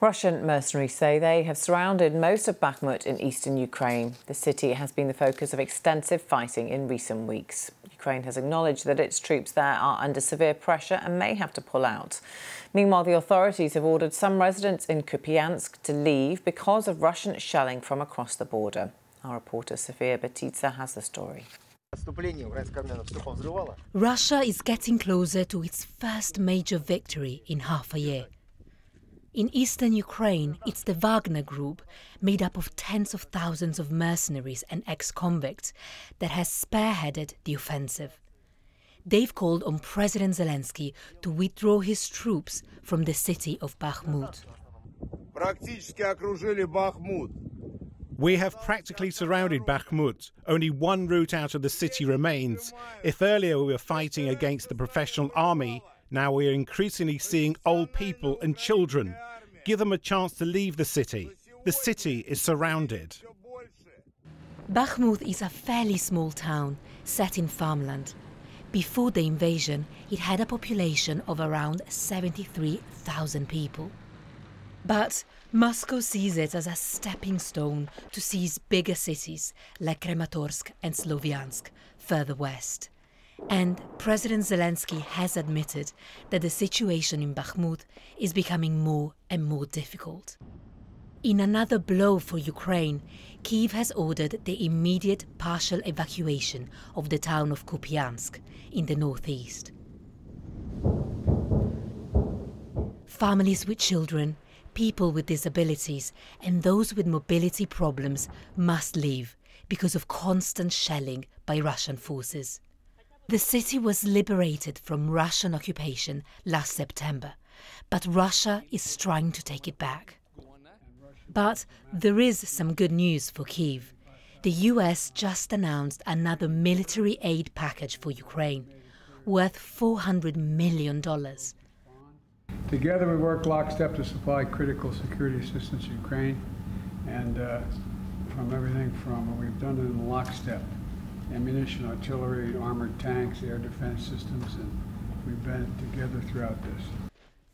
Russian mercenaries say they have surrounded most of Bakhmut in eastern Ukraine. The city has been the focus of extensive fighting in recent weeks. Ukraine has acknowledged that its troops there are under severe pressure and may have to pull out. Meanwhile, the authorities have ordered some residents in Kupiansk to leave because of Russian shelling from across the border. Our reporter Sofia Bettiza has the story. Russia is getting closer to its first major victory in half a year. In eastern Ukraine, it's the Wagner Group, made up of tens of thousands of mercenaries and ex convicts, that has spearheaded the offensive. They've called on President Zelensky to withdraw his troops from the city of Bakhmut. We have practically surrounded Bakhmut. Only one route out of the city remains. If earlier we were fighting against the professional army, now we are increasingly seeing old people and children. Give them a chance to leave the city. The city is surrounded. Bakhmut is a fairly small town set in farmland. Before the invasion, it had a population of around 73,000 people. But Moscow sees it as a stepping stone to seize bigger cities like Kramatorsk and Sloviansk further west. And President Zelensky has admitted that the situation in Bakhmut is becoming more and more difficult. In another blow for Ukraine, Kiev has ordered the immediate partial evacuation of the town of Kupiansk in the northeast. Families with children, people with disabilities, and those with mobility problems must leave because of constant shelling by Russian forces. The city was liberated from Russian occupation last September, but Russia is trying to take it back. But there is some good news for Kiev. The US just announced another military aid package for Ukraine, worth $400 million. Together we work lockstep to supply critical security assistance to Ukraine, and uh, from everything from, we've done it in lockstep ammunition, artillery, armored tanks, air defense systems, and we've been together throughout this.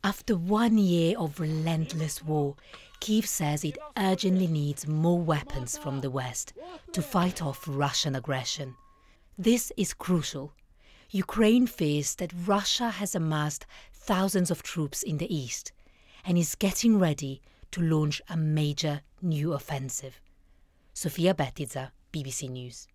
After one year of relentless war, Kiev says it urgently needs more weapons from the West to fight off Russian aggression. This is crucial. Ukraine fears that Russia has amassed thousands of troops in the east and is getting ready to launch a major new offensive. Sofia Bettiza, BBC News.